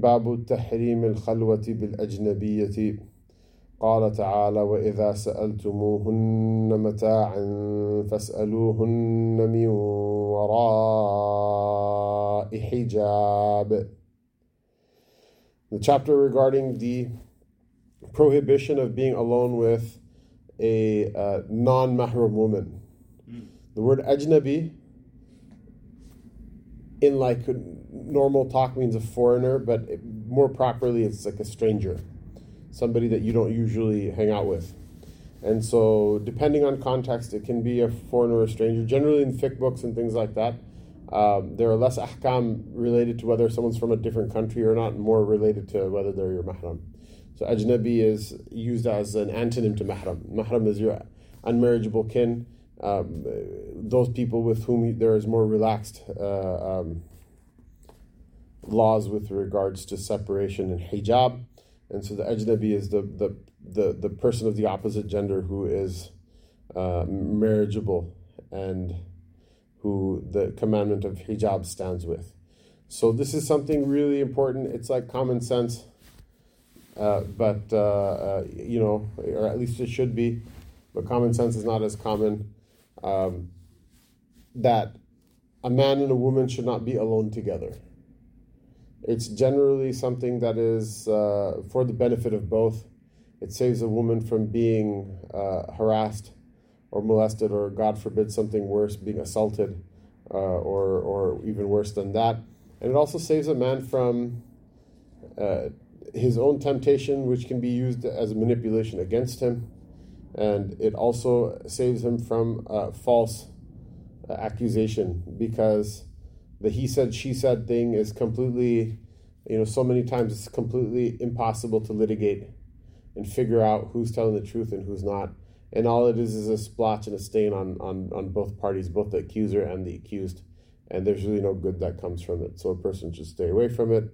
باب تحريم الخلوة بالأجنبية قال تعالى وإذا سألتموهن متاعا فاسألوهن من وراء حجاب The chapter regarding the prohibition of being alone with a uh, non-mahram woman. The word ajnabi in like normal talk means a foreigner, but it, more properly it's like a stranger, somebody that you don't usually hang out with. And so, depending on context, it can be a foreigner or a stranger. Generally, in fiqh books and things like that, um, there are less ahkam related to whether someone's from a different country or not, more related to whether they're your mahram. So, ajnabi is used as an antonym to mahram. Mahram is your unmarriageable kin um, those people with whom there is more relaxed uh, um, laws with regards to separation and hijab. And so the ajnabi is the, the, the, the person of the opposite gender who is uh, marriageable and who the commandment of hijab stands with. So this is something really important. It's like common sense, uh, but uh, uh you know, or at least it should be. But common sense is not as common um, that a man and a woman should not be alone together. It's generally something that is uh, for the benefit of both. It saves a woman from being uh, harassed or molested, or God forbid, something worse, being assaulted, uh, or, or even worse than that. And it also saves a man from uh, his own temptation, which can be used as a manipulation against him and it also saves him from false uh, accusation because the he said she said thing is completely you know so many times it's completely impossible to litigate and figure out who's telling the truth and who's not. And all it is is a splotch and a stain on on on both parties both the accuser and the accused. And there's really no good that comes from it. So a person should stay away from it.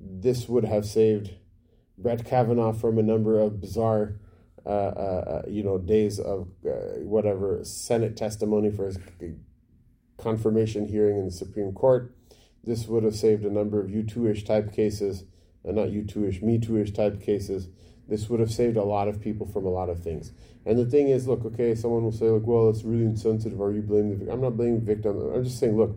This would have saved brett kavanaugh from a number of bizarre uh, uh, uh, you know, days of whatever Senate testimony for his confirmation hearing in the Supreme Court. This would have saved a number of U2ish type cases, uh, not U2ish, Me Too-ish type cases. This would have saved a lot of people from a lot of things. And the thing is, look, okay, someone will say, like, well, it's really insensitive. Are you blaming the victim? I'm not blaming the victim. I'm just saying, look,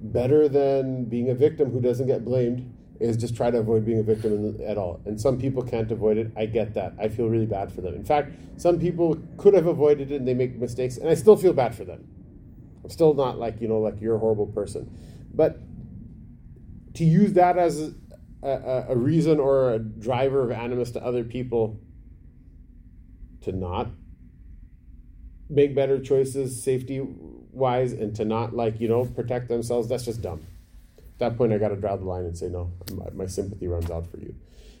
better than being a victim who doesn't get blamed is just try to avoid being a victim at all. And some people can't avoid it. I get that. I feel really bad for them. In fact, some people could have avoided it and they make mistakes, and I still feel bad for them. I'm still not like, you know, like you're a horrible person. But to use that as a, a, reason or a driver of animus to other people to not make better choices safety wise and to not like, you know, protect themselves, that's just dumb that point, I got to draw the line and say, no, my, my, sympathy runs out for you.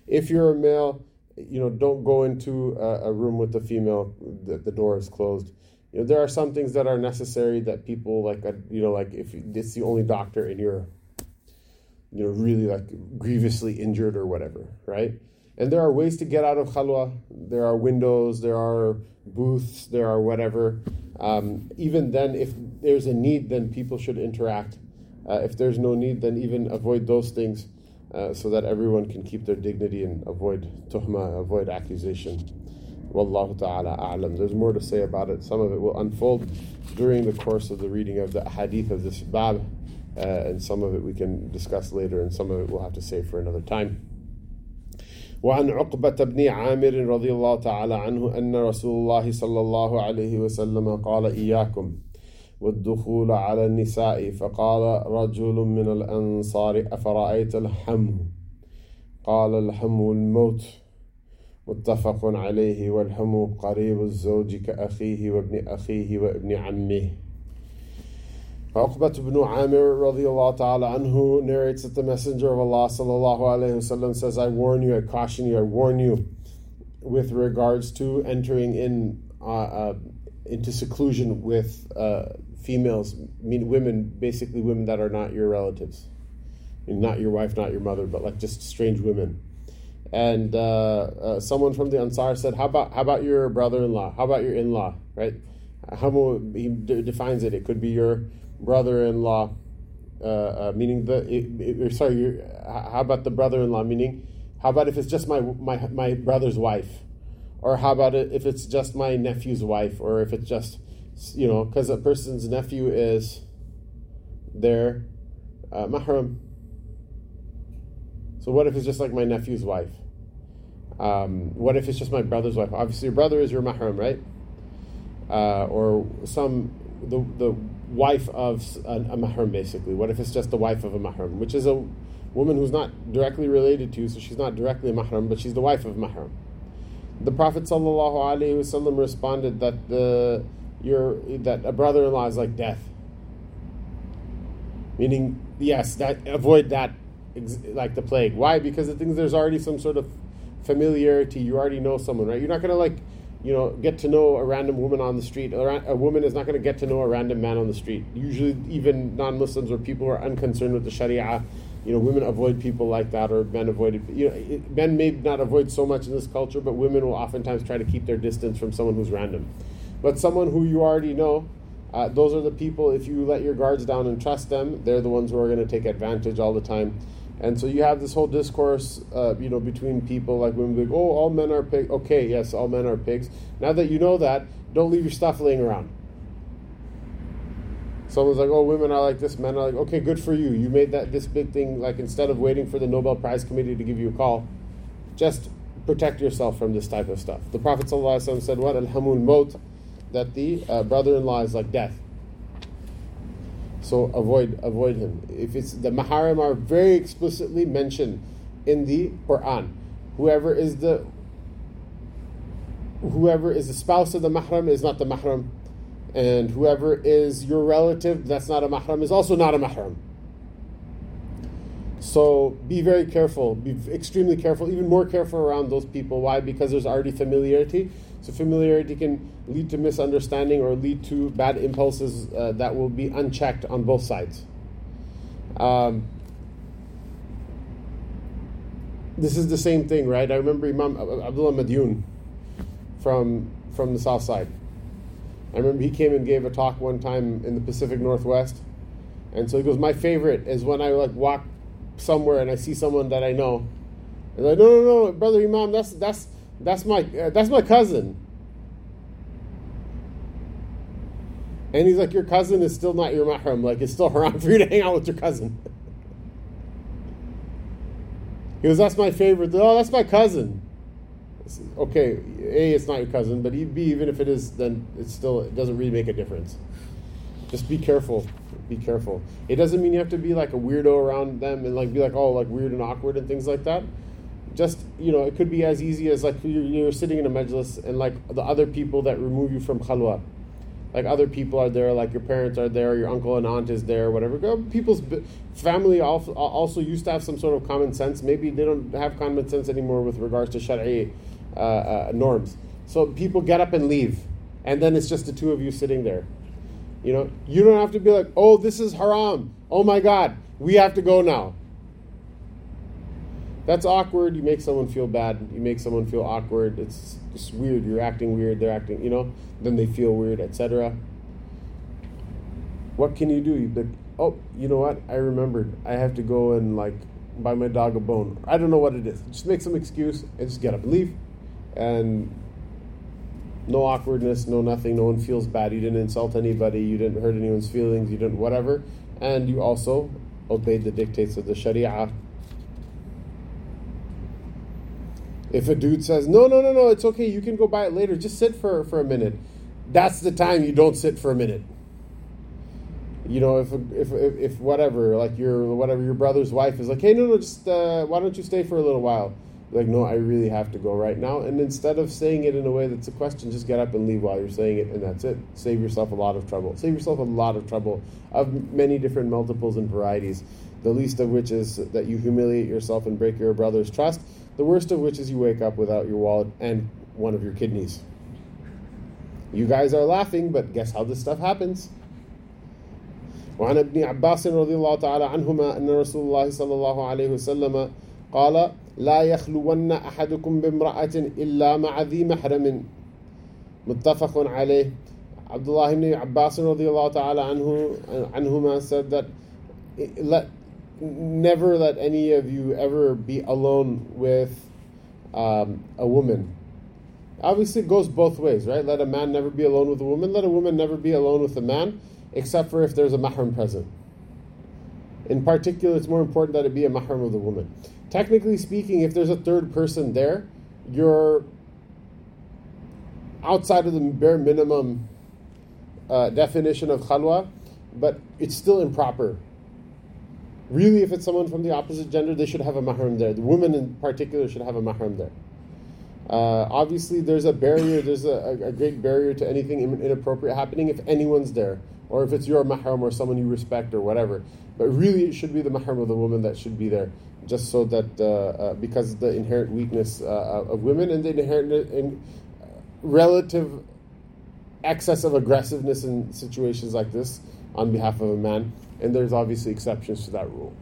If you're a male, you know, don't go into a, a room with a female that the door is closed. You know, there are some things that are necessary that people like, uh, you know, like if it's the only doctor and you're, you know, really like grievously injured or whatever, right? And there are ways to get out of khalwa. There are windows, there are booths, there are whatever. Um, even then, if there's a need, then people should interact uh, if there's no need, then even avoid those things uh, so that everyone can keep their dignity and avoid tuhma, avoid accusation. Wallahu ta'ala a'lam. There's more to say about it. Some of it will unfold during the course of the reading of the hadith of this bab, uh, and some of it we can discuss later, and some of it we'll have to save for another time. وعن عقبة بن عامر رضي الله تعالى عنه أن رسول الله صلى الله عليه وسلم قال إياكم والدخول على النساء فقال رجل من الأنصار أفرأيت الحم قال الحم الموت متفق عليه والحم قريب الزوج كأخيه وابن أخيه وابن عمه Uqbat ibn Amir radiallahu ta'ala anhu narrates that the Messenger of Allah sallallahu alayhi wasallam says, I warn you, I caution you, I warn you with regards to entering in uh, uh, into seclusion with uh, females, mean women, basically women that are not your relatives. Not your wife, not your mother, but like just strange women. And uh, uh, someone from the Ansar said, "How about how about your brother-in-law? How about your in-law? Right? How he defines it? It could be your brother-in-law, uh, uh, meaning the it, it, sorry. How about the brother-in-law? Meaning, how about if it's just my my my brother's wife, or how about it if it's just my nephew's wife, or if it's just you know because a person's nephew is their uh, mahram. So what if it's just like my nephew's wife? Um, what if it's just my brother's wife? Obviously, your brother is your mahram, right? Uh, or some the the wife of a, a mahram, basically. What if it's just the wife of a mahram, which is a woman who's not directly related to, you, so she's not directly a mahram, but she's the wife of mahram. The Prophet wasallam responded that the your that a brother-in-law is like death. Meaning, yes, that avoid that like the plague. Why? Because the things there's already some sort of familiarity. You already know someone, right? You're not gonna like you know, get to know a random woman on the street. A woman is not going to get to know a random man on the street. Usually, even non-Muslims or people who are unconcerned with the Sharia, you know, women avoid people like that, or men avoid it. You know, men may not avoid so much in this culture, but women will oftentimes try to keep their distance from someone who's random. But someone who you already know, uh, those are the people. If you let your guards down and trust them, they're the ones who are going to take advantage all the time. And so you have this whole discourse, uh, you know, between people like women like, oh, all men are pigs. Okay, yes, all men are pigs. Now that you know that, don't leave your stuff laying around. Someone's like, oh, women are like this, men are like, okay, good for you. You made that this big thing. Like instead of waiting for the Nobel Prize Committee to give you a call, just protect yourself from this type of stuff. The Prophet ﷺ said, what? Alhamul mot, that the uh, brother-in-law is like death. So avoid avoid him. If it's the maharim are very explicitly mentioned in the Quran. Whoever is the whoever is the spouse of the mahram is not the mahram, and whoever is your relative that's not a mahram is also not a mahram. So be very careful, be extremely careful, even more careful around those people. Why? Because there's already familiarity. So familiarity can lead to misunderstanding or lead to bad impulses uh, that will be unchecked on both sides. Um, this is the same thing, right? I remember Imam Abdullah Madyun from from the south side. I remember he came and gave a talk one time in the Pacific Northwest, and so he goes, "My favorite is when I like walk somewhere and I see someone that I know, and like, no, no, no, brother Imam, that's that's that's my uh, that's my cousin. And he's like, your cousin is still not your mahram. Like, it's still haram for you to hang out with your cousin. he goes, that's my favorite. Oh, that's my cousin. Okay, A, it's not your cousin, but B, even if it is, then it's still, it doesn't really make a difference. Just be careful. Be careful. It doesn't mean you have to be like a weirdo around them and like be like, oh, like weird and awkward and things like that just you know it could be as easy as like you're, you're, sitting in a majlis and like the other people that remove you from khalwa. Like other people are there like your parents are there your uncle and aunt is there whatever. People's family also, used to have some sort of common sense. Maybe they don't have common sense anymore with regards to shari uh, uh, norms. So people get up and leave and then it's just the two of you sitting there. You know you don't have to be like oh this is haram. Oh my god we have to go now that's awkward. You make someone feel bad. You make someone feel awkward. It's just weird. You're acting weird. They're acting, you know. Then they feel weird, etc. What can you do? You oh, you know what? I remembered. I have to go and like buy my dog a bone. I don't know what it is. Just make some excuse and just get up and leave, and no awkwardness, no nothing. No one feels bad. You didn't insult anybody. You didn't hurt anyone's feelings. You didn't whatever, and you also obeyed the dictates of the Sharia If a dude says, no, no, no, no, it's okay, you can go buy it later, just sit for, for a minute. That's the time you don't sit for a minute. You know, if, if, if, if whatever, like your, whatever, your brother's wife is like, hey, no, no, just, uh, why don't you stay for a little while? like, no, I really have to go right now. And instead of saying it in a way that's a question, just get up and leave while you're saying it, and that's it. Save yourself a lot of trouble. Save yourself a lot of trouble of many different multiples and varieties The least of which is that you humiliate yourself and break your brother's trust. The worst of which is you wake up without your wallet and one of your kidneys. You guys are laughing, but guess how this stuff happens? وعن ابن عباس رضي الله تعالى عنهما أن رسول الله صلى الله عليه وسلم قال لا يخلون أحدكم بامرأة إلا مع ذي محرم متفق عليه Abdullah ibn Abbas radiallahu ta'ala anhu, anhuma said that let never let any of you ever be alone with um, a woman. Obviously, it goes both ways, right? Let a man never be alone with a woman. Let a woman never be alone with a man, except for if there's a mahram present. In particular, it's more important that it be a mahram of the woman technically speaking, if there's a third person there, you're outside of the bare minimum uh, definition of khalwa, but it's still improper. Really, if it's someone from the opposite gender, they should have a mahram there. The woman in particular should have a mahram there. Uh, obviously, there's a barrier, there's a, a, great barrier to anything inappropriate happening if anyone's there, or if it's your mahram or someone you respect or whatever. But really, it should be the mahram of the woman that should be there just so that uh, uh, because the inherent weakness uh, of women and the inherent in relative excess of aggressiveness in situations like this on behalf of a man, and there's obviously exceptions to that rule.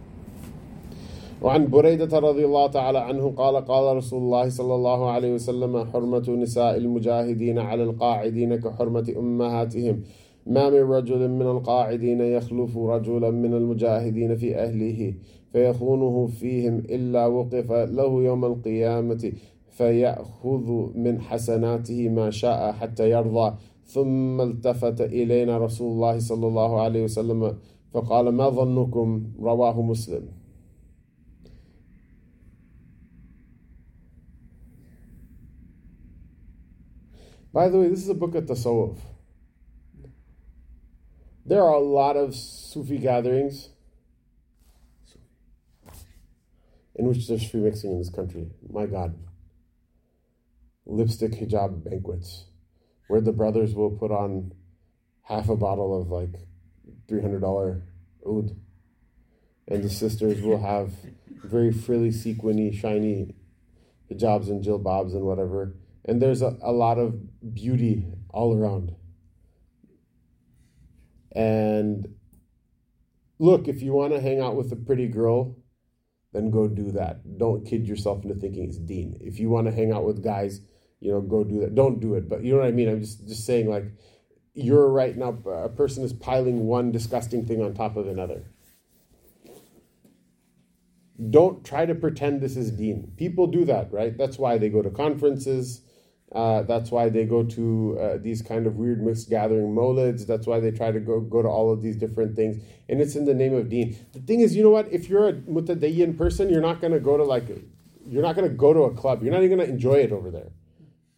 وعن بريدة رضي الله تعالى عنه قال قال رسول الله صلى الله عليه وسلم حرمة نساء المجاهدين على القاعدين كحرمة أمهاتهم ما من رجل من القاعدين يخلف رجلا من المجاهدين في أهله فيخونه فيهم إلا وقف له يوم القيامة فيأخذ من حسناته ما شاء حتى يرضى ثم التفت إلينا رسول الله صلى الله عليه وسلم فقال ما ظنكم رواه مسلم By the way, this is a book at Tasawwuf. There are a lot of Sufi gatherings in which there's free mixing in this country. My God. Lipstick hijab banquets, where the brothers will put on half a bottle of like $300 oud, and the sisters will have very frilly, sequiny, shiny hijabs and jilbabs and whatever. And there's a, a lot of beauty all around. And look, if you want to hang out with a pretty girl, then go do that. Don't kid yourself into thinking it's Deen. If you want to hang out with guys, you know, go do that. Don't do it. But you know what I mean? I'm just just saying like you're right now a person is piling one disgusting thing on top of another. Don't try to pretend this is deen. People do that, right? That's why they go to conferences uh, that's why they go to uh, these kind of weird mixed gathering molids. That's why they try to go, go to all of these different things. And it's in the name of deen. The thing is, you know what? If you're a mutadayyin person, you're not going to go to like, you're not going to go to a club. You're not even going to enjoy it over there.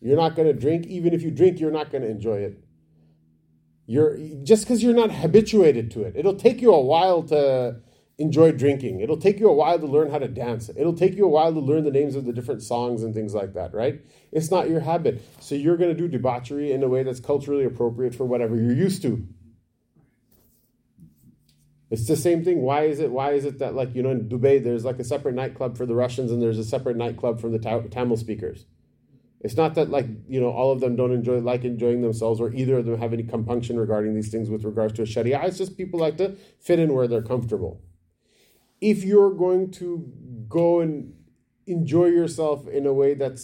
You're not going to drink. Even if you drink, you're not going to enjoy it. You're just because you're not habituated to it. It'll take you a while to enjoy drinking. It'll take you a while to learn how to dance. It'll take you a while to learn the names of the different songs and things like that, right? It's not your habit. So you're going to do debauchery in a way that's culturally appropriate for whatever you're used to. It's the same thing. Why is it? Why is it that like you know in Dubai there's like a separate nightclub for the Russians and there's a separate nightclub for the Tamil speakers? It's not that like you know all of them don't enjoy like enjoying themselves or either of them have any compunction regarding these things with regards to a Sharia. It's just people like to fit in where they're comfortable if you're going to go and enjoy yourself in a way that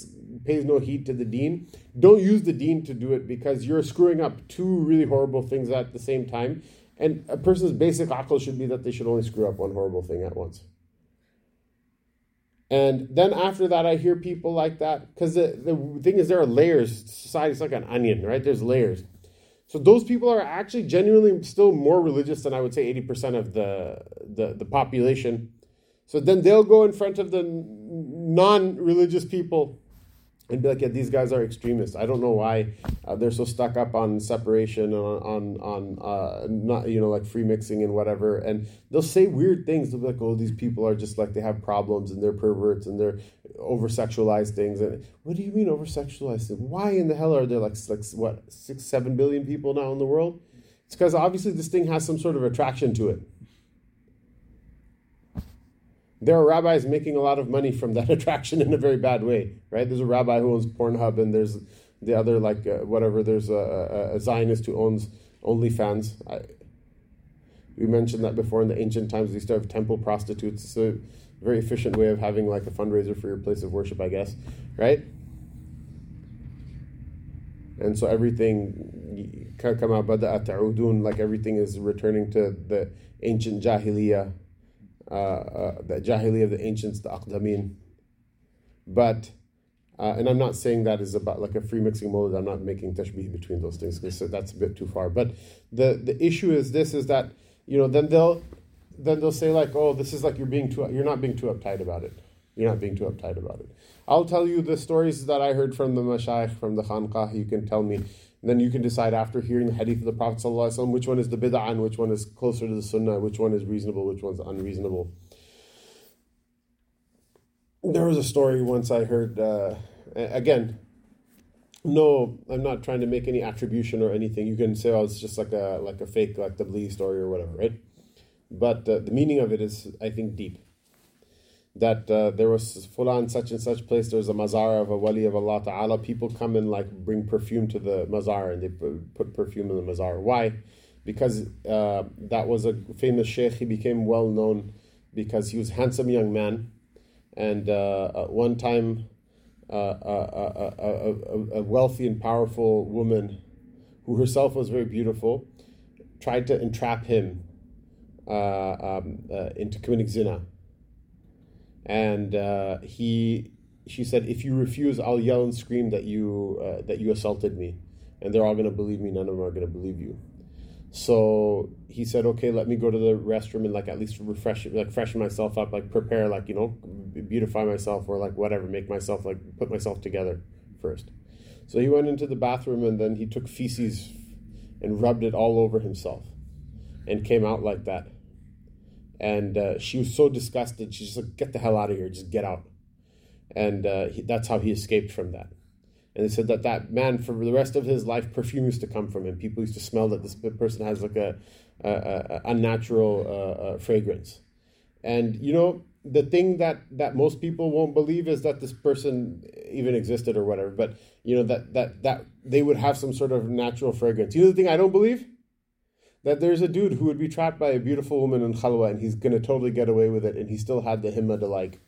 pays no heed to the deen, don't use the deen to do it because you're screwing up two really horrible things at the same time. And a person's basic akal should be that they should only screw up one horrible thing at once. And then after that, I hear people like that because the, the thing is, there are layers. Society's like an onion, right? There's layers. So those people are actually genuinely still more religious than I would say 80% of the, the, the population. So then they'll go in front of the non-religious people and be like, yeah, these guys are extremists. I don't know why uh, they're so stuck up on separation, on on, on uh, not you know like free mixing and whatever. And they'll say weird things. They'll be like, oh, these people are just like they have problems and they're perverts and they're over sexualize things. And what do you mean over sexualize things? Why in the hell are there like like what six seven billion people now in the world? It's because obviously this thing has some sort of attraction to it. There are rabbis making a lot of money from that attraction in a very bad way, right? There's a rabbi who owns Pornhub, and there's the other like uh, whatever. There's a, a, a, Zionist who owns OnlyFans. I, we mentioned that before in the ancient times. They used to have temple prostitutes. It's a very efficient way of having like a fundraiser for your place of worship, I guess, right? And so everything like everything is returning to the ancient jahiliyyah, uh, uh, the jahiliyyah of the ancients, the aqdamin. But uh, and I'm not saying that is about like a free mixing mode. I'm not making tashbih between those things because that's a bit too far. But the the issue is this: is that you know then they'll then they'll say like, oh, this is like you're being too you're not being too uptight about it. You're not being too uptight about it. I'll tell you the stories that I heard from the mashayikh from the khanqah. You can tell me. then you can decide after hearing the hadith of the Prophet ﷺ, which one is the bid'ah and which one is closer to the sunnah, which one is reasonable, which one's unreasonable there was a story once I heard. Uh, again, no, I'm not trying to make any attribution or anything. You can say, "Oh, it's just like a like a fake like the Blee story or whatever," right? But uh, the meaning of it is, I think, deep. That uh, there was fulan such and such place. There's a mazar of a wali of Allah Taala. People come and like bring perfume to the mazar, and they put perfume in the mazar. Why? Because uh, that was a famous sheikh. He became well known because he was a handsome young man and uh, one time, uh, a, a, a, wealthy and powerful woman, who herself was very beautiful, tried to entrap him uh, um, uh, into committing zina. And uh, he, she said, "If you refuse, I'll yell and scream that you uh, that you assaulted me, and they're all going to believe me. None of them are going to believe you." So he said, okay, let me go to the restroom and like at least refresh, like freshen myself up, like prepare, like, you know, beautify myself or like whatever, make myself like put myself together first. So he went into the bathroom and then he took feces and rubbed it all over himself and came out like that. And uh, she was so disgusted. She's like, get the hell out of here, just get out. And uh, he, that's how he escaped from that. And they said that that man, for the rest of his life, perfume used to come from him. People used to smell that this person has like a, a, a unnatural uh, uh, fragrance. And you know, the thing that that most people won't believe is that this person even existed or whatever. But you know that that that they would have some sort of natural fragrance. You know the thing I don't believe that there's a dude who would be trapped by a beautiful woman in khalwa and he's gonna totally get away with it, and he still had the himma to like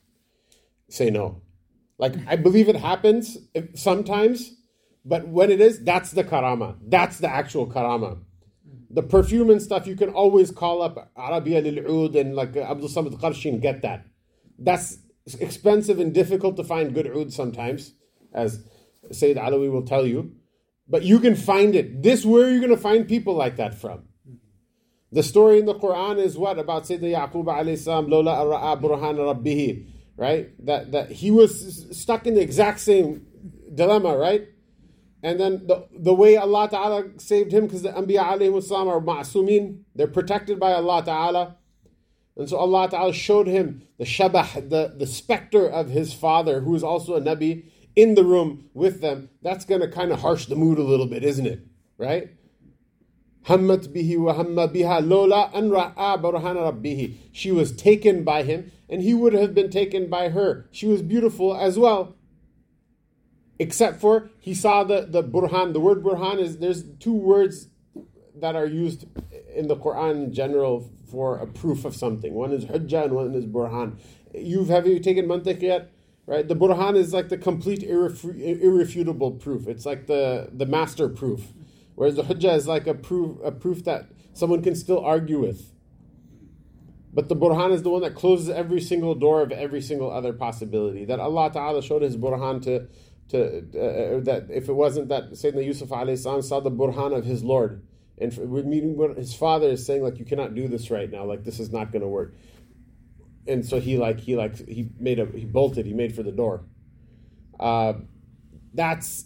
say no. Like I believe it happens sometimes, but when it is, that's the karama. That's the actual karama. The perfume and stuff, you can always call up Arabiya lil and like Abdul Samad Qarshi and get that. That's expensive and difficult to find good oud sometimes, as Sayyid Alawi will tell you. But you can find it. This where you're to find people like that from. The story in the Quran is what about Sayyidina Yaqub alayhi salam, Lola ara'a burhan rabbihi right? That that he was stuck in the exact same dilemma, right? And then the, the way Allah Ta'ala saved him, because the Anbiya alayhi salam are ma'asumin, they're protected by Allah Ta'ala. And so Allah Ta'ala showed him the shabah, the, the specter of his father, who is also a Nabi, in the room with them. That's going to kind of harsh the mood a little bit, isn't it? Right? Hammat bihi wa hamma biha lola an ra'a rabbihi. She was taken by him, and he would have been taken by her. She was beautiful as well. Except for he saw the, the burhan. The word burhan is there's two words that are used in the Quran in general for a proof of something. One is hujjah and one is burhan. You've have you taken mantiq yet? Right? The burhan is like the complete irrefutable proof. It's like the, the master proof. Whereas the hujjah is like a proof, a proof that someone can still argue with. But the burhan is the one that closes every single door of every single other possibility. That Allah Ta'ala showed His burhan to, to uh, uh that if it wasn't that Sayyidina Yusuf salam saw the burhan of his Lord, and with meeting his father is saying like you cannot do this right now, like this is not going to work. And so he like he like he made a he bolted, he made for the door. Uh, that's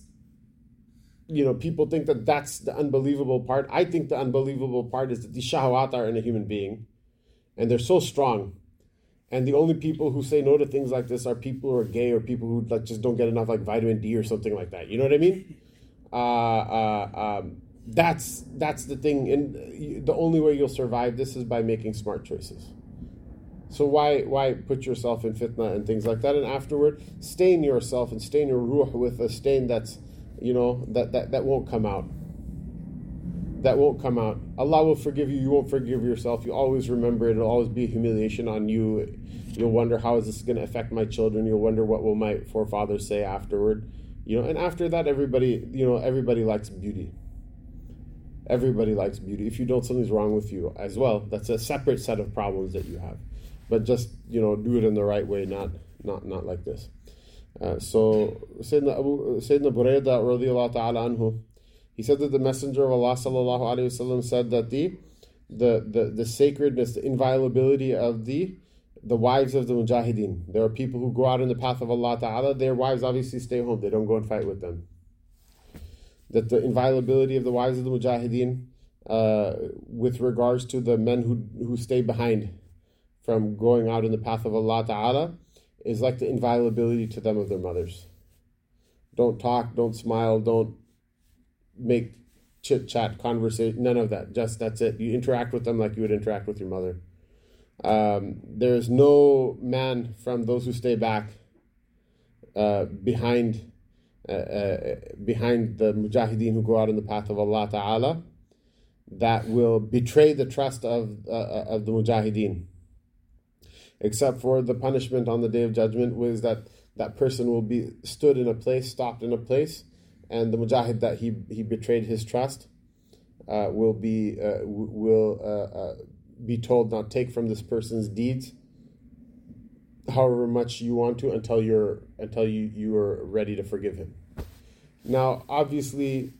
you know, people think that that's the unbelievable part. I think the unbelievable part is that the shahwat are in a human being, and they're so strong, And the only people who say no to things like this are people who are gay or people who like just don't get enough like vitamin D or something like that. You know what I mean? Uh, uh, um, that's that's the thing. And the only way you'll survive this is by making smart choices. So why why put yourself in fitna and things like that? And afterward, stain yourself and stain your ruh with a stain that's you know that that, that won't come out. That won't come out. Allah will forgive you. You won't forgive yourself. You always remember it. It'll always be humiliation on you. You'll wonder how is this going to affect my children. You'll wonder what will my forefathers say afterward. You know, and after that, everybody you know everybody likes beauty. Everybody likes beauty. If you don't, something's wrong with you as well. That's a separate set of problems that you have but just you know do it in the right way, not not not like this. Uh, so Sayyidina, Abu, Sayyidina Burayda radiallahu ta'ala anhu, he said that the Messenger of Allah sallallahu alayhi wasallam said that the, the the the sacredness, the inviolability of the the wives of the mujahideen. There are people who go out in the path of Allah Ta'ala, their wives obviously stay home, they don't go and fight with them. That the inviolability of the wives of the mujahideen uh, with regards to the men who, who stay behind from going out in the path of Allah Ta'ala is like the inviolability to them of their mothers. Don't talk, don't smile, don't make chit chat, conversation, none of that. Just that's it. You interact with them like you would interact with your mother. Um, there is no man from those who stay back uh, behind uh, uh, behind the mujahideen who go out in the path of Allah Ta'ala that will betray the trust of, uh, uh, of the mujahideen except for the punishment on the day of judgment was that that person will be stood in a place, stopped in a place, and the mujahid that he, he betrayed his trust uh, will be uh, will uh, uh, be told not take from this person's deeds however much you want to until you're until you you are ready to forgive him. Now, obviously,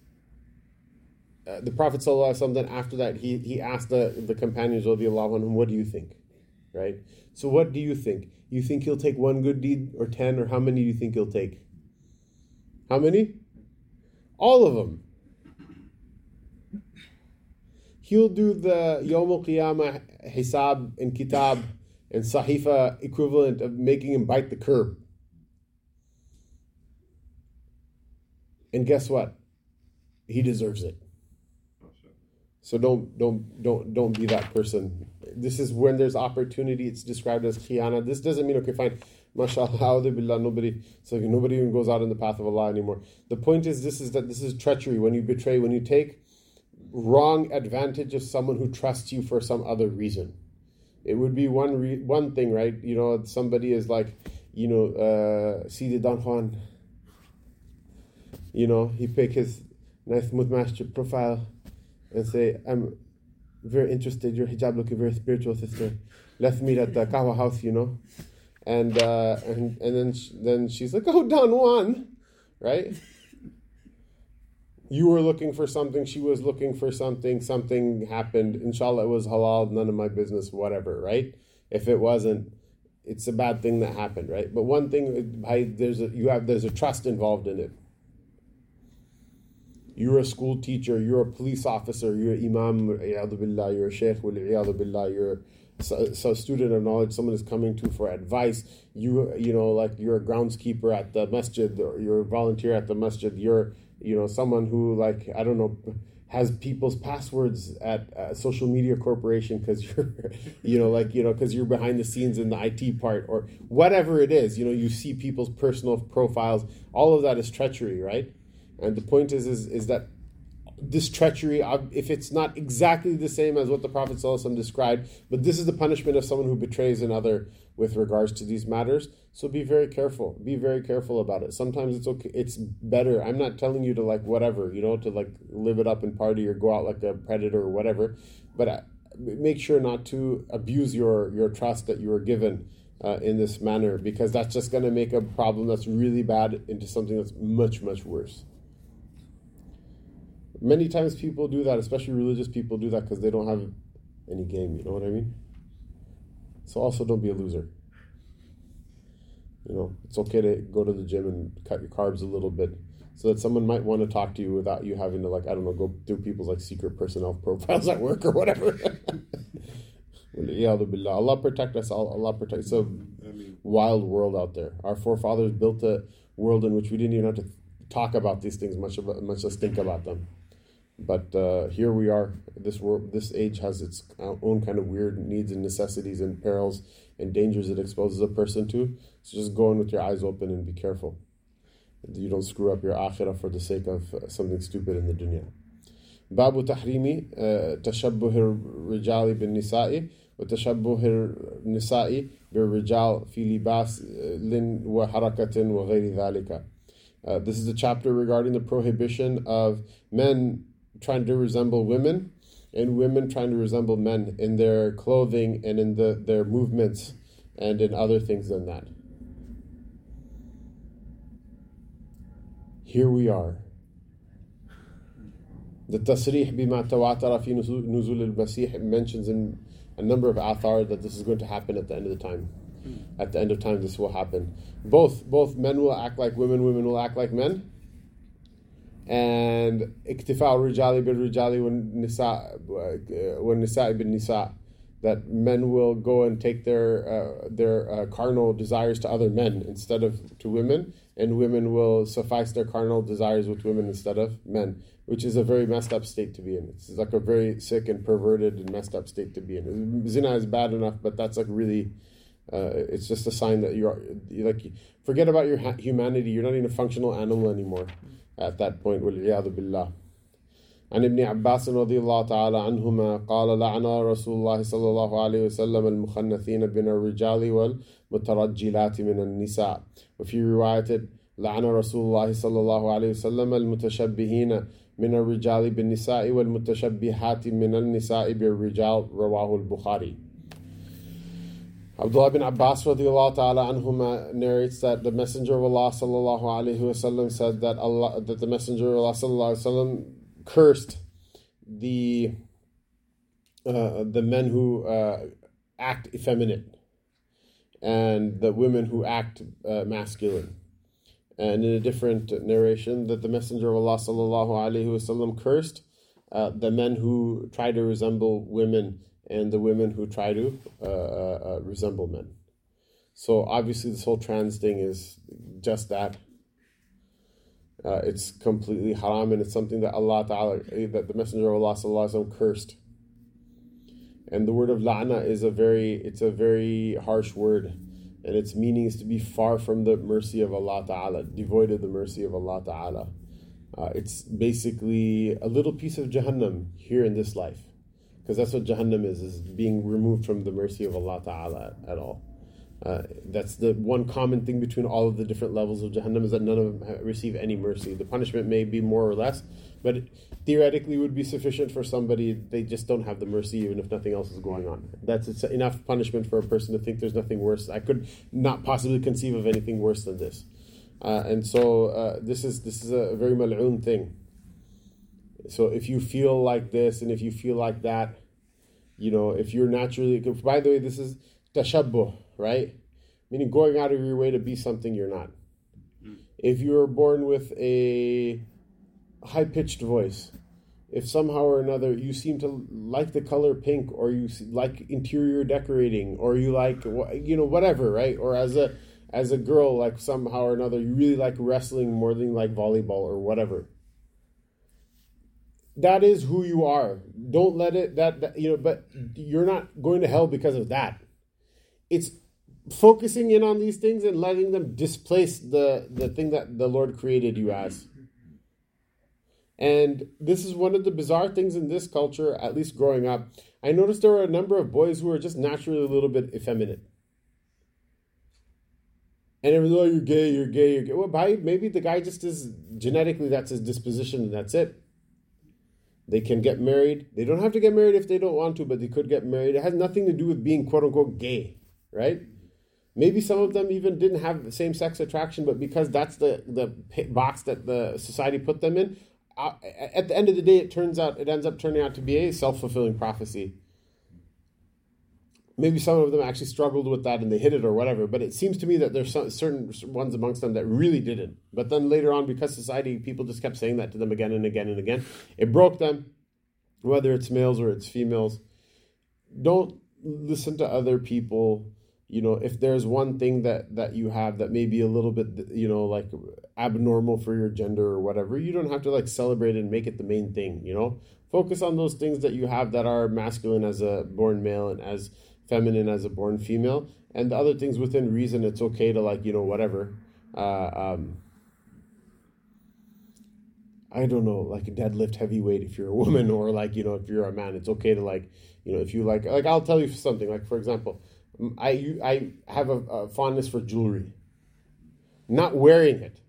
uh, the Prophet sallallahu then after that he he asked the the companions of the Allah what do you think, right? So what do you think? You think he'll take one good deed or 10 or how many do you think he'll take? How many? All of them. He'll do the Yom Qiyamah Hisab and Kitab and Sahifa equivalent of making him bite the curb. And guess what? He deserves it. So don't don't don't don't be that person. This is when there's opportunity. It's described as khiyana. This doesn't mean okay, fine. Mashallah, nobody so nobody even goes out in the path of Allah anymore. The point is this is that this is treachery when you betray, when you take wrong advantage of someone who trusts you for some other reason. It would be one re- one thing, right? You know, somebody is like, you know, uh, the Don Juan. You know, he pick his nice master profile and say, I'm very interested, your hijab looking very spiritual, sister. Let's meet at the Kawa house, you know. And uh, and and then then she's like, oh, Don Juan, right? You were looking for something, she was looking for something, something happened. Inshallah, it was halal, none of my business, whatever, right? If it wasn't, it's a bad thing that happened, right? But one thing, there's a, you have there's a trust involved in it you're a school teacher, you're a police officer, you're imam, you're a sheikh, you're so student of knowledge, someone is coming to for advice. You you know like you're a groundskeeper at the masjid, or you're a volunteer at the masjid. You're you know someone who like I don't know has people's passwords at a social media corporation because you're you know like you know because you're behind the scenes in the IT part or whatever it is. You know you see people's personal profiles. All of that is treachery, right? And the point is, is, is that this treachery, if it's not exactly the same as what the Prophet ﷺ described, but this is the punishment of someone who betrays another with regards to these matters. So be very careful. Be very careful about it. Sometimes it's okay. It's better. I'm not telling you to like whatever, you know, to like live it up and party or go out like a predator or whatever. But uh, make sure not to abuse your your trust that you were given uh, in this manner because that's just going to make a problem that's really bad into something that's much much worse. Many times people do that, especially religious people do that because they don't have any game, you know what I mean? So also don't be a loser. You know, it's okay to go to the gym and cut your carbs a little bit so that someone might want to talk to you without you having to like, I don't know, go through people's like secret personnel profiles at work or whatever. Allah protect us. Allah protect. A wild world out there. Our forefathers built a world in which we didn't even have to talk about these things much, much less think about them But uh, here we are. This world, this age has its own kind of weird needs and necessities and perils and dangers it exposes a person to. So just go in with your eyes open and be careful. You don't screw up your akhirah for the sake of uh, something stupid in the dunya. باب تحريم تشبه الرجال بالنساء وتشبه النساء بالرجال في لباس وحركة وغير ذلك. Uh, this is a chapter regarding the prohibition of men trying to resemble women and women trying to resemble men in their clothing and in the, their movements and in other things than that. Here we are. The tasrih bima tawatara fi nuzul al-masih mentions in a number of athar that this is going to happen at the end of the time. At the end of time, this will happen. Both both men will act like women, women will act like men and when nisa when nisa bin nisa that men will go and take their uh, their uh, carnal desires to other men instead of to women, and women will suffice their carnal desires with women instead of men, which is a very messed up state to be in. It's like a very sick and perverted and messed up state to be in. Zina is bad enough, but that's like really. Uh, it's just a sign that you're, you're like forget about your humanity. You're not even a functional animal anymore at that point والعياذ بالله. عن ابن عباس رضي الله تعالى عنهما قال لعن رسول الله صلى الله عليه وسلم المخنثين من الرجال والمترجلات من النساء. وفي رواية لعن رسول الله صلى الله عليه وسلم المتشبهين من الرجال بالنساء والمتشبهات من النساء بالرجال. رواه البخاري. Abdullah bin Abbas ta'ala anhuma narrates that the Messenger of Allah sallallahu alaihi wasallam said that Allah that the Messenger of Allah sallallahu alaihi wasallam cursed the uh, the men who uh, act effeminate and the women who act uh, masculine. And in a different narration, that the Messenger of Allah sallallahu alaihi wasallam cursed uh, the men who try to resemble women and the women who try to uh, uh, uh, resemble men. So obviously, this whole trans thing is just that. It's completely haram, and it's something that Allah Taala, that the Messenger of Allah Sallallahu cursed. And the word of la'na is a very, it's a very harsh word, and its meaning is to be far from the mercy of Allah Taala, devoid of the mercy of Allah Taala. Uh, it's basically a little piece of Jahannam here in this life because that's what Jahannam is, is being removed from the mercy of Allah Ta'ala at all. Uh, that's the one common thing between all of the different levels of Jahannam is that none of them receive any mercy. The punishment may be more or less, but theoretically would be sufficient for somebody. They just don't have the mercy, even if nothing else is going on. That's enough punishment for a person to think there's nothing worse. I could not possibly conceive of anything worse than this. Uh, and so uh, this is this is a very mal'oon thing. So if you feel like this and if you feel like that, you know, if you're naturally, by the way, this is tashabbuh, right? Meaning going out of your way to be something you're not. Mm. If you're born with a high pitched voice, if somehow or another you seem to like the color pink or you like interior decorating or you like you know whatever right or as a as a girl like somehow or another you really like wrestling more than like volleyball or whatever that is who you are. Don't let it that, that, you know, but you're not going to hell because of that. It's focusing in on these things and letting them displace the the thing that the Lord created you as. And this is one of the bizarre things in this culture, at least growing up. I noticed there were a number of boys who were just naturally a little bit effeminate. And everyone's, oh, you're gay, you're gay, you're gay. Well, maybe the guy just is genetically, that's his disposition, and that's it. They can get married. They don't have to get married if they don't want to, but they could get married. It has nothing to do with being quote unquote gay, right? Maybe some of them even didn't have the same sex attraction, but because that's the, the box that the society put them in, uh, at the end of the day, it turns out it ends up turning out to be a self fulfilling prophecy maybe some of them actually struggled with that and they hit it or whatever. But it seems to me that there's some, certain ones amongst them that really didn't. But then later on, because society, people just kept saying that to them again and again and again, it broke them, whether it's males or it's females. Don't listen to other people you know if there's one thing that that you have that may be a little bit you know like abnormal for your gender or whatever you don't have to like celebrate and make it the main thing you know focus on those things that you have that are masculine as a born male and as feminine as a born female and the other things within reason it's okay to like you know whatever uh, um, I don't know, like a deadlift heavyweight if you're a woman, or like you know if you're a man, it's okay to like you know if you like like I'll tell you something like for example, I I have a, a fondness for jewelry, not wearing it,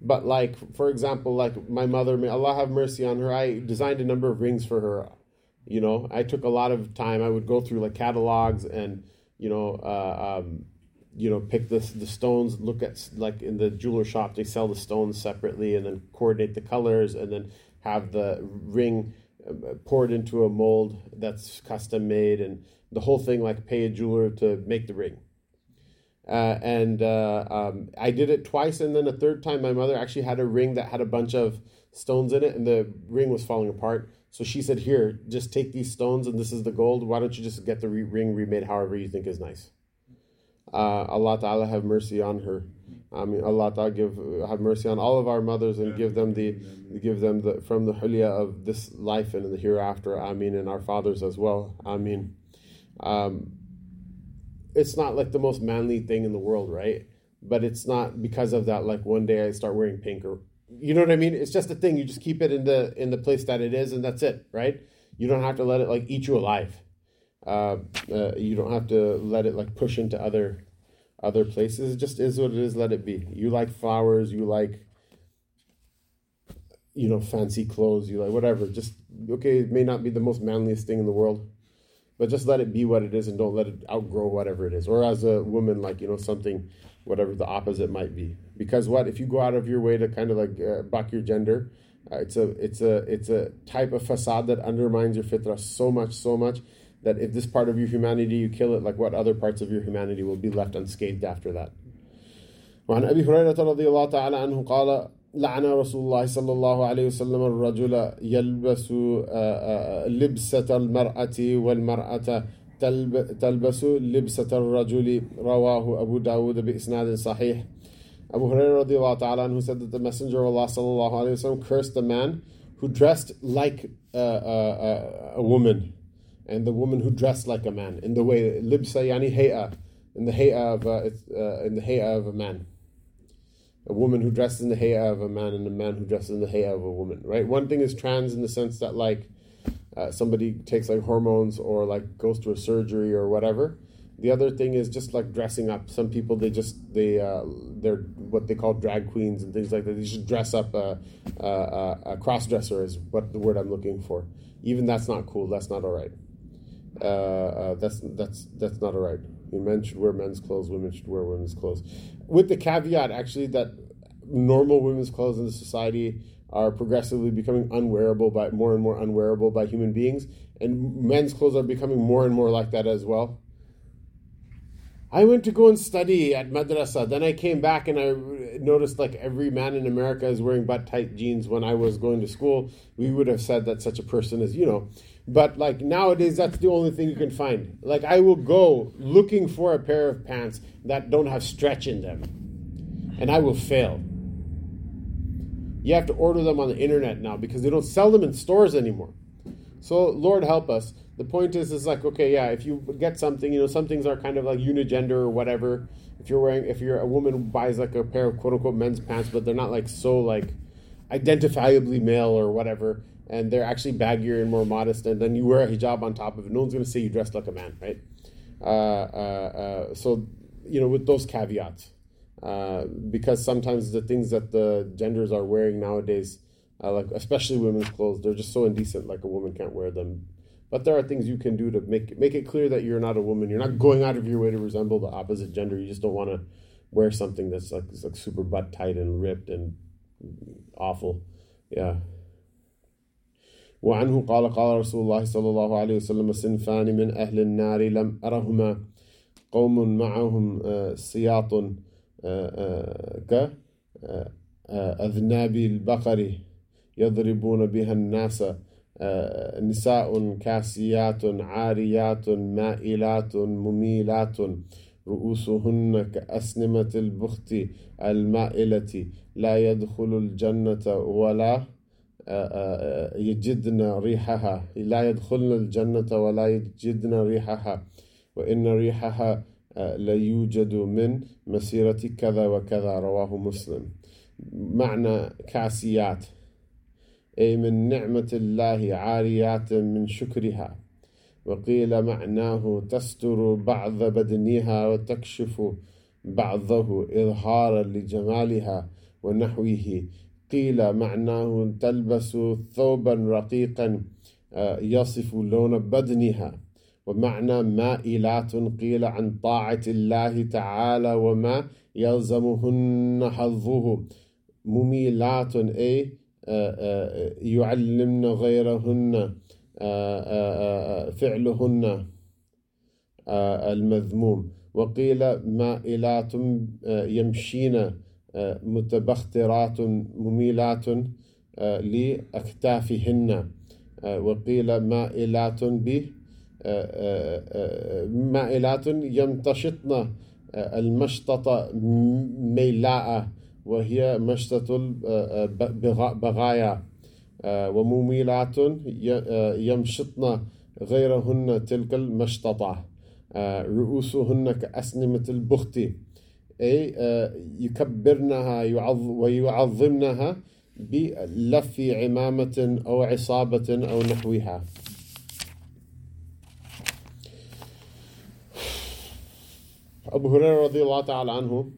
but like for example, like my mother, may Allah have mercy on her. I designed a number of rings for her. You know, I took a lot of time. I would go through like catalogs and you know. Uh, um, you know, pick the the stones. Look at like in the jeweler shop, they sell the stones separately, and then coordinate the colors, and then have the ring uh, poured into a mold that's custom made, and the whole thing. Like pay a jeweler to make the ring. Uh, and uh, um, I did it twice, and then a third time, my mother actually had a ring that had a bunch of stones in it, and the ring was falling apart. So she said, "Here, just take these stones, and this is the gold. Why don't you just get the ring remade however you think is nice?" Uh, Allah Ta'ala have mercy on her. I mean, Allah Ta'ala give have mercy on all of our mothers and give them the give them the from the hulya of this life and the hereafter. I mean, and our fathers as well. I mean, um, it's not like the most manly thing in the world, right? But it's not because of that. Like one day I start wearing pink, or you know what I mean. It's just a thing. You just keep it in the in the place that it is, and that's it, right? You don't have to let it like eat you alive uh, uh, you don't have to let it like push into other other places. It just is what it is. Let it be. You like flowers. You like you know fancy clothes. You like whatever. Just okay. It may not be the most manliest thing in the world, but just let it be what it is, and don't let it outgrow whatever it is. Or as a woman, like you know something, whatever the opposite might be. Because what if you go out of your way to kind of like uh, buck your gender? Uh, it's a it's a it's a type of facade that undermines your fitra so much so much that if this part of your humanity you kill it, like what other parts of your humanity will be left unscathed after that. وعن أبي هريرة رضي الله تعالى عنه قال لعن رسول الله صلى الله عليه وسلم الرجل يلبس لبسة المرأة والمرأة تلبس لبسة الرجل رواه أبو داود بإسناد صحيح Abu Hurairah radiallahu ta'ala anhu said that the Messenger of Allah sallallahu alayhi wasallam cursed a man who dressed like a, a, a woman and the woman who dressed like a man in the way libsa yani hay'a in the hay'a of a, uh, in the hay'a of a man a woman who dresses in the hay'a of a man and a man who dresses in the hay'a of a woman right one thing is trans in the sense that like uh, somebody takes like hormones or like goes to a surgery or whatever. The other thing is just like dressing up. Some people they just they uh, they're what they call drag queens and things like that. They just dress up a, a, a cross dresser is what the word i'm looking for. Even that's not cool. That's not all right uh, uh, that's that's that's not all right. Men should wear men's clothes. Women should wear women's clothes, with the caveat actually that normal women's clothes in the society are progressively becoming unwearable by more and more unwearable by human beings, and men's clothes are becoming more and more like that as well. I went to go and study at madrasa. Then I came back and I noticed like every man in America is wearing butt tight jeans. When I was going to school, we would have said that such a person is, you know, but like nowadays, that's the only thing you can find. Like I will go looking for a pair of pants that don't have stretch in them, and I will fail. You have to order them on the internet now because they don't sell them in stores anymore. So Lord help us. The point is, is like okay, yeah. If you get something, you know, some things are kind of like unigender or whatever. If you're wearing, if you're a woman who buys like a pair of quote unquote men's pants, but they're not like so like identifiably male or whatever and they're actually baggier and more modest, and then you wear a hijab on top of it. No one's going to say you dressed like a man, right? Uh, uh, uh, so, you know, with those caveats, uh, because sometimes the things that the genders are wearing nowadays, uh, like especially women's clothes, they're just so indecent. Like a woman can't wear them. But there are things you can do to make make it clear that you're not a woman. You're not going out of your way to resemble the opposite gender. You just don't want to wear something that's like, like super butt tight and ripped and awful. Yeah. وعنه قال قال رسول الله صلى الله عليه وسلم صنفان من أهل النار لم أرهما قوم معهم سياط كأذناب البقر يضربون بها الناس نساء كاسيات عاريات مائلات مميلات رؤوسهن كأسنمة البخت المائلة. لا يدخل الجنة ولا يجدن ريحها. لا يدخلن الجنة ولا يجدن ريحها. وإن ريحها لا يوجد من مسيرة كذا وكذا رواه مسلم. معنى كاسيات أي من نعمة الله عاريات من شكرها. وقيل معناه تستر بعض بدنها وتكشف بعضه إظهارا لجمالها ونحوه. قيل معناه تلبس ثوبا رقيقا آه، يصف لون بدنها. ومعنى مائلات قيل عن طاعة الله تعالى وما يلزمهن حظه. مميلات أي آه، آه، يعلمن غيرهن فعلهن المذموم. وقيل مائلات يمشين متبخترات مميلات آه، لأكتافهن. آه، وقيل مائلات ب آه، مائلات يمتشطن المشطة ميلاء وهي مشطة البغايا ومميلات يمشطن غيرهن تلك المشططة رؤوسهن كأسنمة البخت. أي آه، يكبرنها ويعظمنها بلف عمامة أو عصابة أو نحوها. Abu Hurairah radiallahu ta'ala anhu,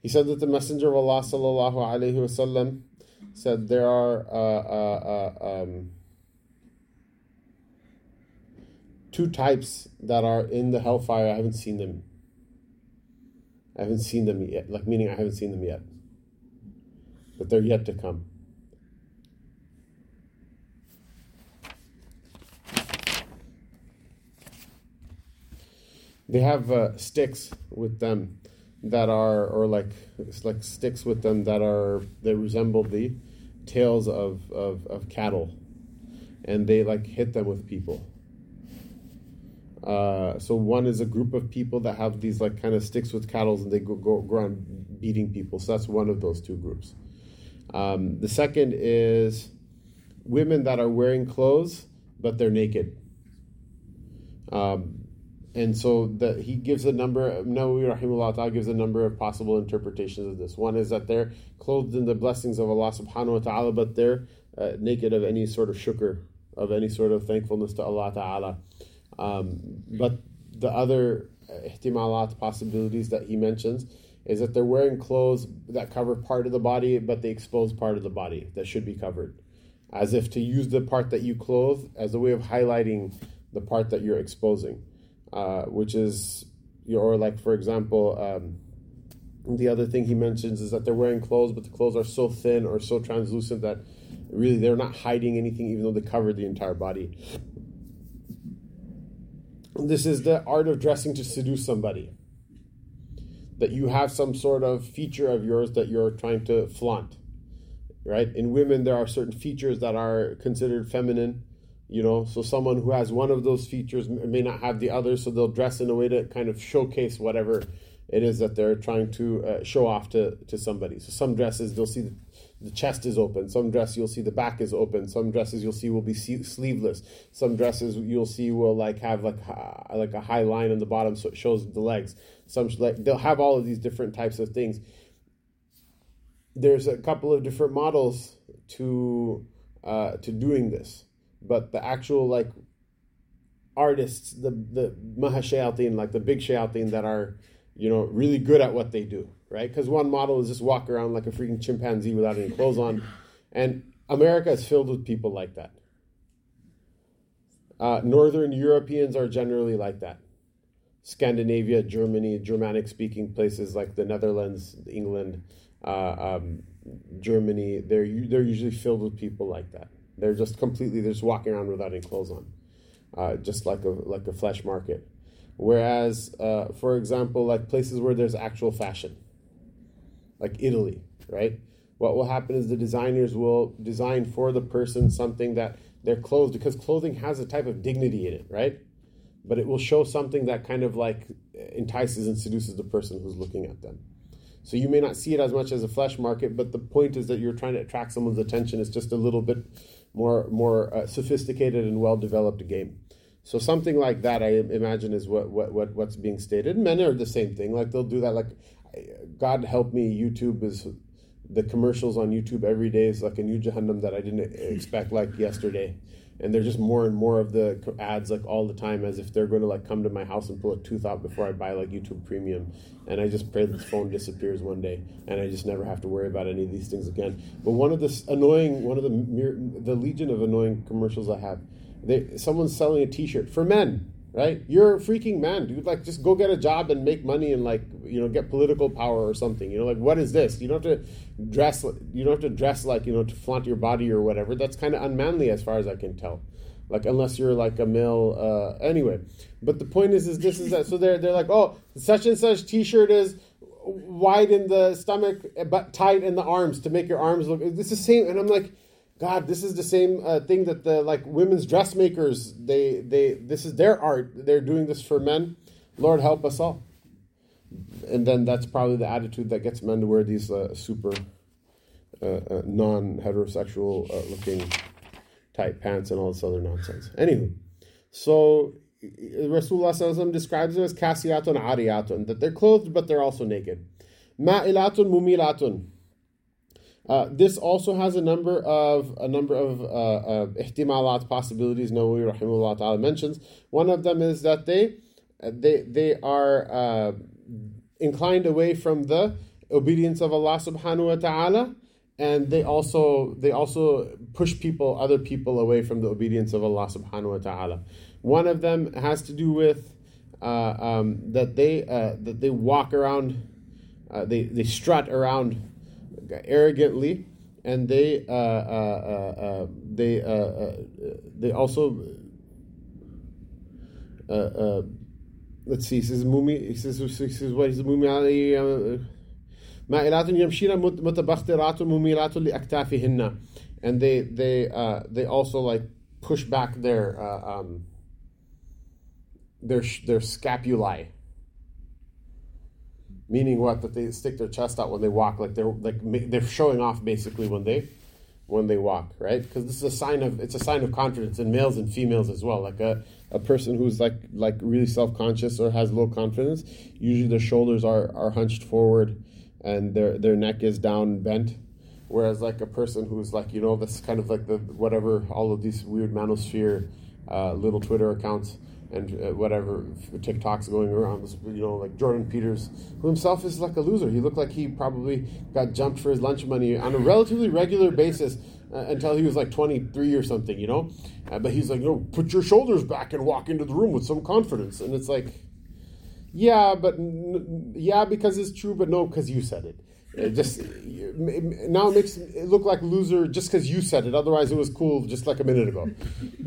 he said that the Messenger of Allah sallallahu alayhi wasallam said there are uh, uh, uh, um, two types that are in the hellfire. I haven't seen them I haven't seen them yet. Like meaning I haven't seen them yet. But they're yet to come. They have uh, sticks with them that are, or like like sticks with them that are they resemble the tails of, of, of cattle, and they like hit them with people. Uh, so one is a group of people that have these like kind of sticks with cattle and they go, go, go around beating people. So that's one of those two groups. Um, the second is women that are wearing clothes but they're naked. Um, and so he gives a number. Nawawi rahimahullah gives a number of possible interpretations of this. One is that they're clothed in the blessings of Allah subhanahu wa ta'ala, but they're uh, naked of any sort of shukr, of any sort of thankfulness to Allah ta'ala. Um, but the other ihtimalat possibilities that he mentions is that they're wearing clothes that cover part of the body, but they expose part of the body that should be covered, as if to use the part that you clothe as a way of highlighting the part that you're exposing, uh, which is, or like for example, um, the other thing he mentions is that they're wearing clothes, but the clothes are so thin or so translucent that really they're not hiding anything, even though they cover the entire body. This is the art of dressing to seduce somebody. That you have some sort of feature of yours that you're trying to flaunt. Right? In women, there are certain features that are considered feminine. You know, so someone who has one of those features may not have the other, so they'll dress in a way to kind of showcase whatever it is that they're trying to uh, show off to, to somebody. So some dresses, they'll see the, chest is open. Some dress you'll see the back is open. Some dresses you'll see will be sleeveless. Some dresses you'll see will like have like like a high line on the bottom so it shows the legs. Some like they'll have all of these different types of things. There's a couple of different models to uh, to doing this, but the actual like artists, the the mahashayatin, like the big shayatin that are you know really good at what they do right? Because one model is just walk around like a freaking chimpanzee without any clothes on, and America is filled with people like that. Uh, Northern Europeans are generally like that. Scandinavia, Germany, Germanic speaking places like the Netherlands, England, uh, um, Germany, they're, they're usually filled with people like that. They're just completely, they're just walking around without any clothes on, uh, just like a, like a flesh market. Whereas, uh, for example, like places where there's actual fashion, like Italy, right? what will happen is the designers will design for the person something that their clothes, because clothing has a type of dignity in it, right? But it will show something that kind of like entices and seduces the person who's looking at them. So you may not see it as much as a flesh market, but the point is that you're trying to attract someone's attention. It's just a little bit more more uh, sophisticated and well developed game. So something like that, I imagine, is what, what, what what's being stated. Men are the same thing. Like they'll do that. Like God help me, YouTube is the commercials on YouTube every day is like a new Jahannam that I didn't expect like yesterday. And they're just more and more of the ads like all the time as if they're going to like come to my house and pull a tooth out before I buy like YouTube Premium. And I just pray that the phone disappears one day and I just never have to worry about any of these things again. But one of the annoying, one of the the legion of annoying commercials I have, they, someone's selling a T-shirt for men right? You're a freaking man, dude. Like, just go get a job and make money and like, you know, get political power or something. You know, like, what is this? You don't have to dress. You don't have to dress like you know to flaunt your body or whatever. That's kind of unmanly as far as I can tell. Like, unless you're like a male. Uh, anyway, but the point is, is this is that. So they're they're like, oh, such and such T-shirt is wide in the stomach but tight in the arms to make your arms look. It's the same, and I'm like God, this is the same uh, thing that the like women's dressmakers they they this is their art. They're doing this for men. Lord help us all. And then that's probably the attitude that gets men to wear these uh, super uh, uh non-heterosexual uh, looking tight pants and all this other nonsense. Anywho, so Rasulullah describes them as kasiyatun ariyatun, that they're clothed but they're also naked. Ma'ilatun mumilatun uh, this also has a number of a number of uh, uh, ihtimalat possibilities. Nawawi rahimahullah ta'ala mentions one of them is that they they they are uh, inclined away from the obedience of Allah subhanahu wa ta'ala and they also they also push people other people away from the obedience of Allah subhanahu wa ta'ala. One of them has to do with uh, um, that they uh, that they walk around they they strut around arrogantly, and they uh, uh, uh, uh they uh, they also let's see. He says mumi. He says, he says what? He says mumi مائلات يمشين متبخترات مميلات لأكتافهن and they they uh, they also like push back their uh, um, their their scapulae meaning what? That they stick their chest out when they walk. Like they're like they're showing off basically when they when they walk right? Because this is a sign of it's a sign of confidence in males and females as well. Like a, a person who's like like really self-conscious or has low confidence usually their shoulders are are hunched forward and their their neck is down bent. Whereas like a person who's like you know this kind of like the whatever all of these weird manosphere uh, little twitter accounts and uh, whatever TikToks going around, you know, like Jordan Peterson, who himself is like a loser. He looked like he probably got jumped for his lunch money on a relatively regular basis uh, until he was like 23 or something, you know. Uh, but he's like, you know, put your shoulders back and walk into the room with some confidence. And it's like, yeah, but n- yeah, because it's true, but no, because you said it. It just now it makes it look like loser just because you said it. Otherwise, it was cool just like a minute ago.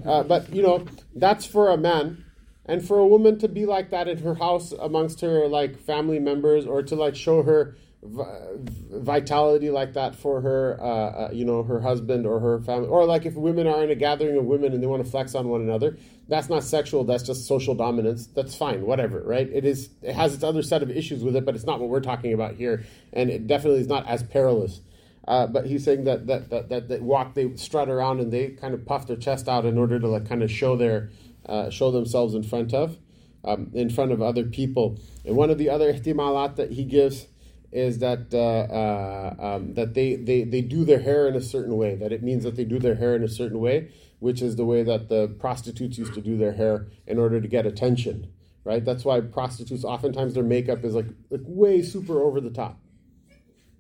Uh, but you know, that's for a man and for a woman to be like that in her house amongst her like family members or to like show her vitality like that for her uh, uh, you know her husband or her family or like if women are in a gathering of women and they want to flex on one another that's not sexual that's just social dominance that's fine whatever right? It is it has its other set of issues with it but it's not what we're talking about here and it definitely is not as perilous. Uh, but he's saying that that, that that that walk they strut around and they kind of puff their chest out in order to like kind of show their uh, show themselves in front of, um, in front of other people. And one of the other ihtimalat that he gives is that uh, uh, um, that they, they, they do their hair in a certain way. That it means that they do their hair in a certain way, which is the way that the prostitutes used to do their hair in order to get attention. Right. That's why prostitutes oftentimes their makeup is like, like way super over the top.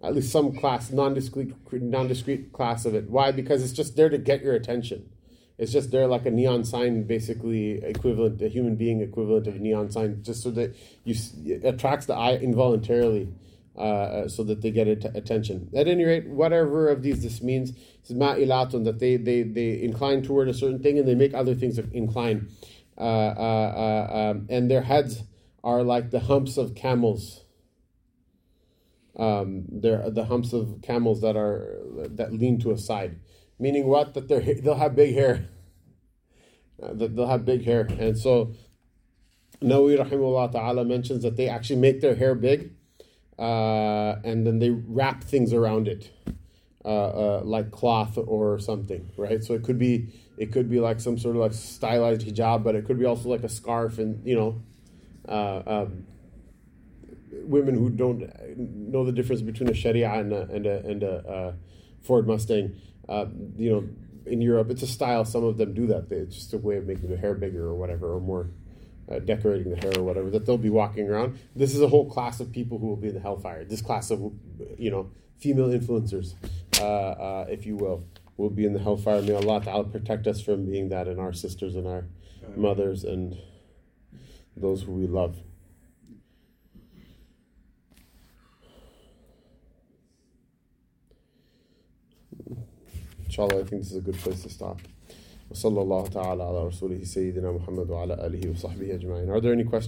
At least some class, non-discrete, non-discrete class of it. Why? Because it's just there to get your attention. It's just they're like a neon sign, basically equivalent, a human being equivalent of a neon sign, just so that you attracts the eye involuntarily, uh, uh, so that they get attention. At any rate, whatever of these this means, ma'ilatun that they they they incline toward a certain thing and they make other things incline, uh, uh, uh um, and their heads are like the humps of camels. um, they're the humps of camels that are that lean to a side, meaning what that they they'll have big hair. Uh, that they'll have big hair, and so Nawawi rahimahullah ta'ala mentions that they actually make their hair big, uh, and then they wrap things around it, uh, uh, like cloth or something, right? So it could be it could be like some sort of like stylized hijab, but it could be also like a scarf, and you know. Uh, um, women who don't know the difference between a Sharia and a, and a, and a uh, Ford Mustang, uh, you know, in Europe, it's a style. Some of them do that. It's just a way of making the hair bigger or whatever, or more uh, decorating the hair or whatever. That they'll be walking around. This is a whole class of people who will be in the hellfire. This class of, you know, female influencers, uh, uh, if you will, will be in the hellfire. May Allah Ta'ala protect us from being that and our sisters and our mothers and those who we love. Inshallah, I think this is a good place to stop. وصلى الله تعالى على رسوله سيدنا محمد وعلى آله وصحبه أجمعين. Are there any questions?